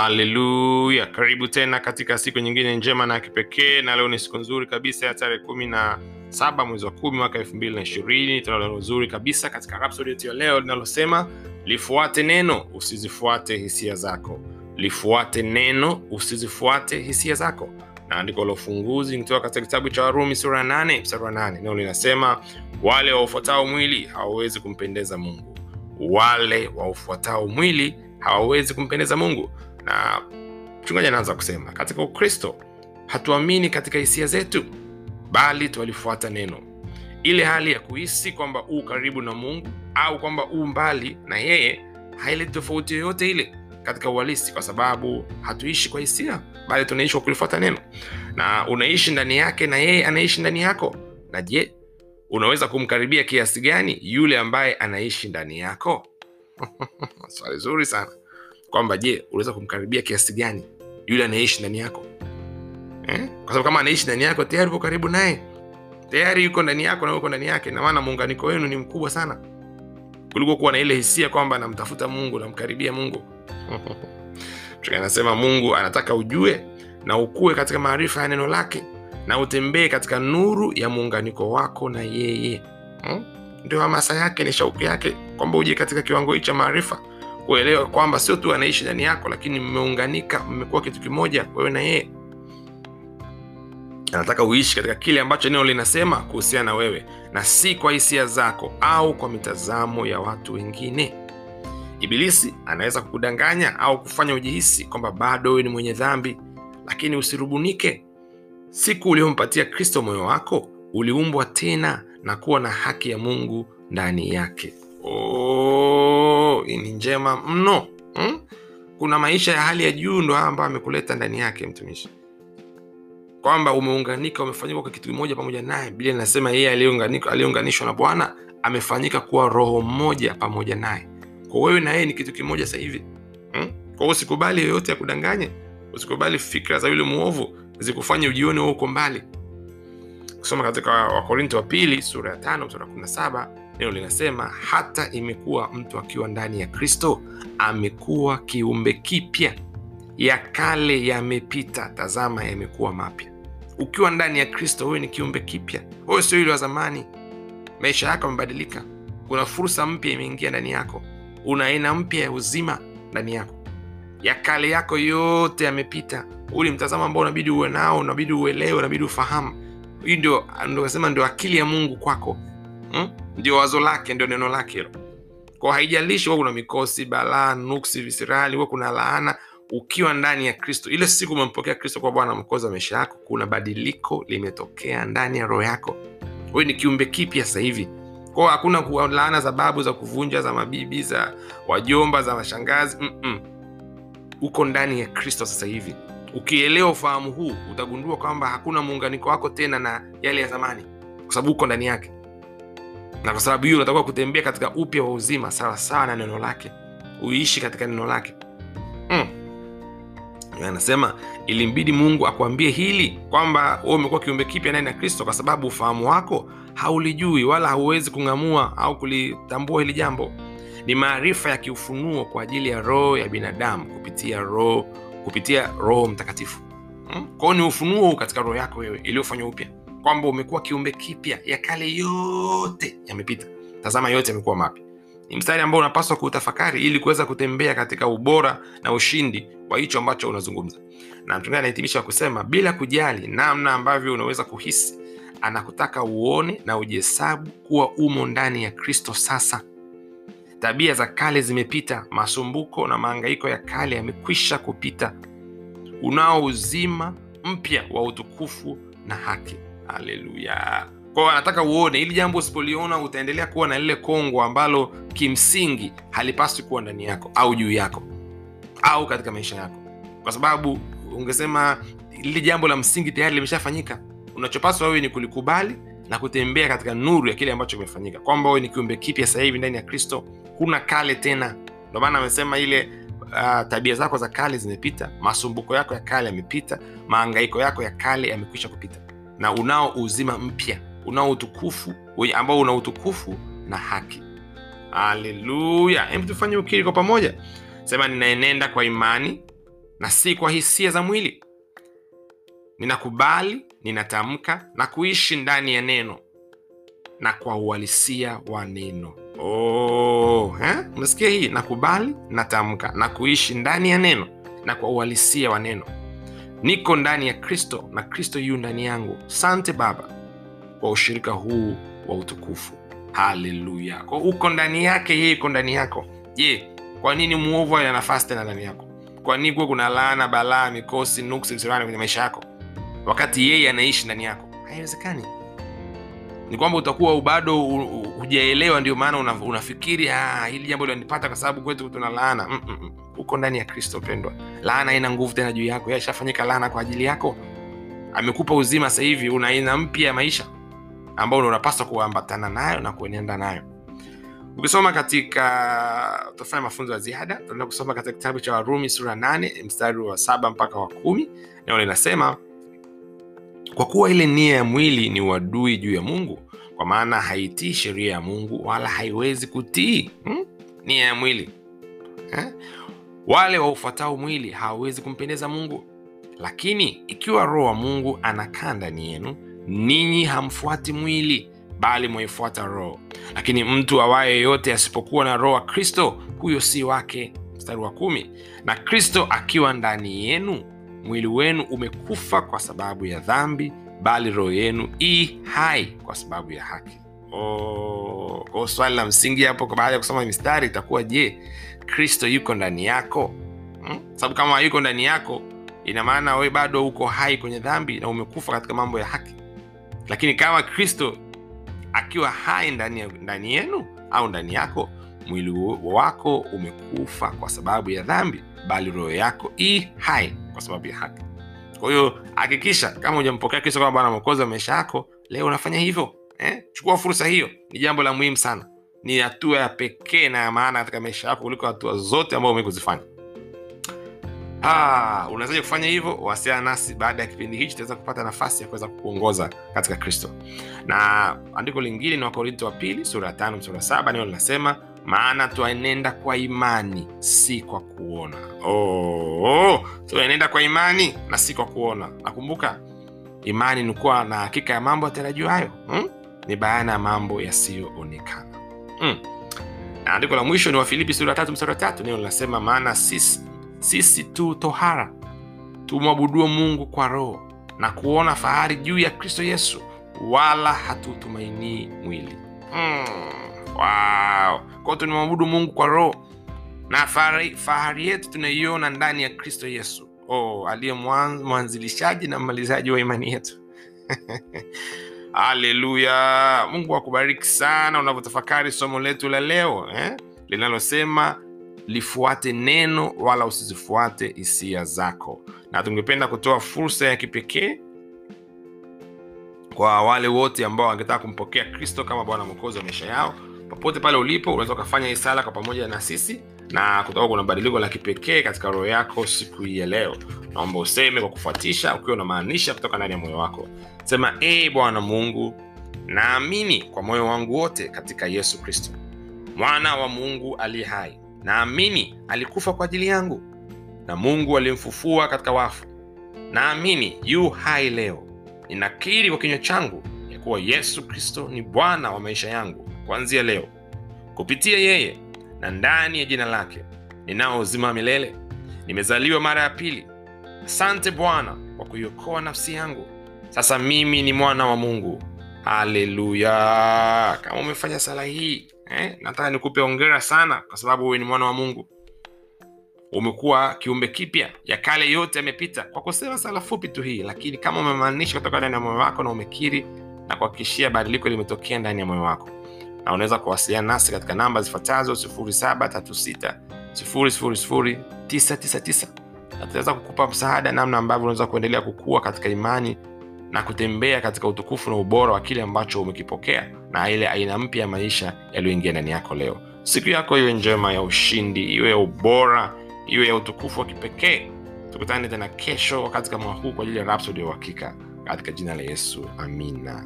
haleluya karibu tena katika siku nyingine njema na kipekee na leo ni siku nzuri kabisa ya tarehe kumi na saba mwezi wa kumi mwaka elfu mbili na ishirini. Tunalo nzuri kabisa katika rapsodi ya leo linalosema lifuate neno usizifuate hisia zako. Lifuate neno usizifuate hisia zako. Na la ufunguzi kutoka katika kitabu cha warumi sura ya nane mstari wa nane. Neno linasema wale waufuatao mwili hawawezi kumpendeza mungu. Wale waufuatao mwili hawawezi kumpendeza mungu na mchungaji anaanza kusema katika ukristo hatuamini katika hisia zetu bali twalifuata neno. Ile hali ya kuhisi kwamba uu karibu na mungu au kwamba uu mbali na yeye haileti tofauti yoyote ile katika uhalisi kwa sababu hatuishi kwa hisia bali tunaishi kwa kulifuata neno. Na unaishi ndani yake na yeye anaishi ndani yako. Na je unaweza kumkaribia kiasi gani yule ambaye anaishi ndani yako? Swali zuri sana kwamba je unaweza kumkaribia kiasi gani yule anayeishi ndani yako? Eh? kwa sababu kama anaishi ndani yako tayari uko karibu naye. Tayari yuko ndani yako na uko ndani yake. Na muunganiko wenu ni mkubwa sana. Kuliko kuwa na ile hisia kwamba namtafuta mungu namkaribia mungu. Anasema mungu anataka ujue na ukue katika maarifa ya neno lake na utembee katika nuru ya muunganiko wako na yeye. Hmm? ndio hamasa yake ni shauku yake kwamba uje katika kiwango hii cha maarifa kuelewa kwamba sio tu anaishi ndani yako lakini mmeunganika mmekuwa kitu kimoja wewe na yeye. Anataka uishi katika kile ambacho neno linasema kuhusiana na wewe na si kwa hisia zako au kwa mitazamo ya watu wengine. Ibilisi anaweza kukudanganya au kufanya ujihisi kwamba bado wewe ni mwenye dhambi. Lakini usirubunike. Siku uliompatia kristo moyo wako uliumbwa tena na kuwa na haki ya mungu ndani yake. Oh, hii ni njema mno hmm? kuna maisha ya hali ya juu ndo haya ambayo amekuleta ndani yake mtumishi. Kwamba umeunganika umefanyika kwa kitu kimoja pamoja naye. Biblia inasema yeye aliyeunganishwa na bwana amefanyika kuwa roho mmoja pamoja naye. Kwa wewe na yeye ni kitu kimoja sasa hivi hmm? kwa usikubali yoyote ya usikubali fikra za yule mwovu zikufanye ujione uko mbali. Kusoma katika wakorinto wa pili sura ya tano ya kumi na saba neno linasema hata imekuwa mtu akiwa ndani ya kristo amekuwa kiumbe kipya. Ya kale yamepita tazama yamekuwa mapya. Ukiwa ndani ya kristo wewe ni kiumbe kipya. Wewe sio yule wa zamani. Maisha yako yamebadilika. Kuna fursa mpya imeingia ndani yako. Una aina mpya ya uzima ndani yako. Ya kale yako yote yamepita. Uli mtazamo ambao unabidi uwe nao unabidi uelewe unabidi ufahamu. Hii ndio ndio akili ya mungu kwako hmm? ndio wazo lake ndio neno lake hilo. Kwa haijalishi huwa kuna mikosi balaa nuksi visirali huwa kuna laana ukiwa ndani ya kristo ile siku umempokea kristo kwa bwana mkozi wa maisha yako kuna badiliko limetokea ndani ya roho yako. Wewe ni kiumbe kipya sasa hivi. Kwao hakuna laana za babu za kuvunja za mabibi za wajomba za mashangazi Mm-mm. uko ndani ya kristo sasa hivi. Ukielewa ufahamu huu utagundua kwamba hakuna muunganiko wako tena na yale ya zamani kwa sababu uko ndani yake na kwa sababu hiyo unatakiwa kutembea katika upya wa uzima sawasawa na neno lake. Uishi katika neno lake. Mm. anasema ilimbidi mungu akuambie hili kwamba wewe umekuwa kiumbe kipya ndani ya kristo kwa sababu ufahamu wako haulijui wala hauwezi kung'amua au kulitambua hili jambo. Ni maarifa ya kiufunuo kwa ajili ya roho ya binadamu kupitia roho kupitia roho mtakatifu. Mm? kwao ni ufunuo katika roho yako wewe iliyofanywa upya kwamba umekuwa kiumbe kipya ya kale yote yamepita. Tazama yote yamekuwa mapya. Ni mstari ambao unapaswa kuutafakari ili kuweza kutembea katika ubora na ushindi wa hicho ambacho unazungumza. Na mchungaji anahitimisha kusema bila kujali namna ambavyo unaweza kuhisi anakutaka uone na ujihesabu kuwa umo ndani ya kristo sasa. Tabia za kale zimepita masumbuko na maangaiko ya kale yamekwisha kupita. Unao uzima mpya wa utukufu na haki haleluya kwao anataka uone ili jambo usipoliona utaendelea kuwa na lile kongo ambalo kimsingi halipaswi kuwa ndani yako au juu yako au katika maisha yako. Kwa sababu ungesema lile jambo la msingi tayari limeshafanyika unachopaswa wewe ni kulikubali na kutembea katika nuru ya kile ambacho kimefanyika. Kwamba wewe ni kiumbe kipya sasa hivi ndani ya kristo huna kale tena. Ndio maana amesema ile uh, tabia zako za kale zimepita masumbuko yako ya kale yamepita maangaiko yako ya kale yamekwisha kupita na unao uzima mpya unao utukufu ambao una utukufu na haki haleluya hebu tufanye ukiri kwa pamoja sema ninaenenda kwa imani na si kwa hisia za mwili. Ninakubali, ninatamka na kuishi ndani ya neno na kwa uhalisia wa neno. Oh, eh? Umesikia hii? Nakubali, natamka na kuishi ndani ya neno na kwa uhalisia wa neno. Niko ndani ya Kristo na Kristo yu ndani yangu. Sante Baba kwa ushirika huu wa utukufu. Haleluya! ko uko ndani yake, yeye iko ndani yako. Je, kwa nini mwovu ana nafasi tena ndani yako? Kwa nini kuwe kuna laana, balaa, mikosi, nuksi, visirani kwenye maisha yako wakati yeye anaishi ndani yako? Haiwezekani. Ni kwamba utakuwa bado hujaelewa, ndio maana una, unafikiri ah, hili jambo linanipata kwa sababu kwetu tuna laana. mm -mm. Uko ndani ya Kristo pendwa, laana ina nguvu tena juu yako. Yeye ashafanyika laana kwa ajili yako, amekupa uzima. Sasa hivi una aina mpya ya maisha ambao unapaswa kuambatana nayo na kuenenda nayo. Ukisoma katika, tutafanya mafunzo ya ziada, tunaenda kusoma katika kitabu cha Warumi sura nane mstari wa saba mpaka wa kumi nao linasema kwa kuwa ile nia ya mwili ni uadui juu ya Mungu, kwa maana haitii sheria ya Mungu wala haiwezi kutii hmm? nia ya mwili eh? Wale waufuatao mwili hawawezi kumpendeza Mungu. Lakini ikiwa Roho wa Mungu anakaa ndani yenu, ninyi hamfuati mwili, bali mwaifuata Roho. Lakini mtu awaye yeyote asipokuwa na Roho wa Kristo, huyo si wake. Mstari wa kumi, na Kristo akiwa ndani yenu mwili wenu umekufa kwa sababu ya dhambi, bali roho yenu i hai kwa sababu ya haki. Oh, kwa swali la msingi hapo baada ya kusoma mistari itakuwa je, Kristo yuko ndani yako? Hmm? Sababu kama hayuko ndani yako, ina maana we bado uko hai kwenye dhambi na umekufa katika mambo ya haki. Lakini kama Kristo akiwa hai ndani, ndani yenu au ndani yako, mwili wako umekufa kwa sababu ya dhambi bali roho yako i hai kwa sababu ya haki. Kwa hiyo hakikisha kama hujampokea Kristo kama Bwana Mwokozi wa maisha yako, leo unafanya hivyo eh? Chukua fursa hiyo, ni jambo la muhimu sana, ni hatua ya pekee na ya maana katika maisha yako kuliko hatua zote ambazo umekuzifanya. Ah, unawezaje kufanya hivyo? Wasiliana nasi baada ya kipindi hichi, tutaweza kupata nafasi ya kuweza kukuongoza katika Kristo. Na andiko lingine ni Wakorinto wa pili sura ya tano mstari saba neno linasema maana twaenenda kwa imani si kwa kuona. Oh, oh, twaenenda kwa imani na si kwa kuona. Nakumbuka imani ni kuwa na hakika ya mambo yatarajiwayo, hmm? ni bayana ya mambo yasiyoonekana. hmm. Na andiko la mwisho ni Wafilipi sura tatu mstari tatu neno linasema maana sisi, sisi tu tohara tumwabuduo Mungu kwa Roho na kuona fahari juu ya Kristo Yesu, wala hatutumainii mwili. hmm. Wow. Kwao tunamwabudu Mungu kwa roho na fahari, fahari yetu tunaiona ndani ya Kristo Yesu oh, aliye mwanzilishaji na mmalizaji wa imani yetu. Haleluya! Mungu akubariki sana unavyotafakari somo letu la leo eh, linalosema lifuate neno wala usizifuate hisia zako, na tungependa kutoa fursa ya kipekee kwa wale wote ambao wangetaka kumpokea Kristo kama Bwana Mwokozi wa maisha yao popote pale ulipo unaweza ukafanya hii sala kwa pamoja na sisi na kutakuwa kuna badiliko la kipekee katika roho yako siku hii ya leo. Naomba useme kwa kufuatisha, ukiwa unamaanisha kutoka ndani ya moyo wako. Sema, ee Bwana Mungu, naamini kwa moyo wangu wote katika Yesu Kristo mwana wa Mungu aliye hai. Naamini alikufa kwa ajili yangu na Mungu alimfufua katika wafu. Naamini yu hai leo. Ninakiri kwa kinywa changu ya kuwa Yesu Kristo ni Bwana wa maisha yangu kuanzia leo. Kupitia yeye na ndani ya jina lake ninao uzima wa milele, nimezaliwa mara ya pili. Asante Bwana kwa kuiokoa nafsi yangu. Sasa mimi ni mwana wa Mungu. Haleluya! Kama umefanya sala hii eh, nataka nikupe ongera sana, kwa sababu wewe ni mwana wa Mungu. Umekuwa kiumbe kipya, ya kale yote yamepita, kwa kusema sala fupi tu hii. Lakini kama umemaanisha kutoka ndani ya moyo wako na umekiri na kuhakikishia badiliko limetokea ndani ya moyo wako na unaweza kuwasiliana nasi katika namba zifuatazo 0736 000 999 na tutaweza kukupa msaada namna ambavyo unaweza kuendelea kukua katika imani na kutembea katika utukufu na ubora wa kile ambacho umekipokea na ile aina mpya ya maisha yaliyoingia ndani yako leo. Siku yako iwe njema ya ushindi, iwe ya ubora, iwe ya utukufu wa kipekee. Tukutane tena kesho wakati kama huu kwa ajili ya rapsodi ya uhakika, katika jina la Yesu, amina.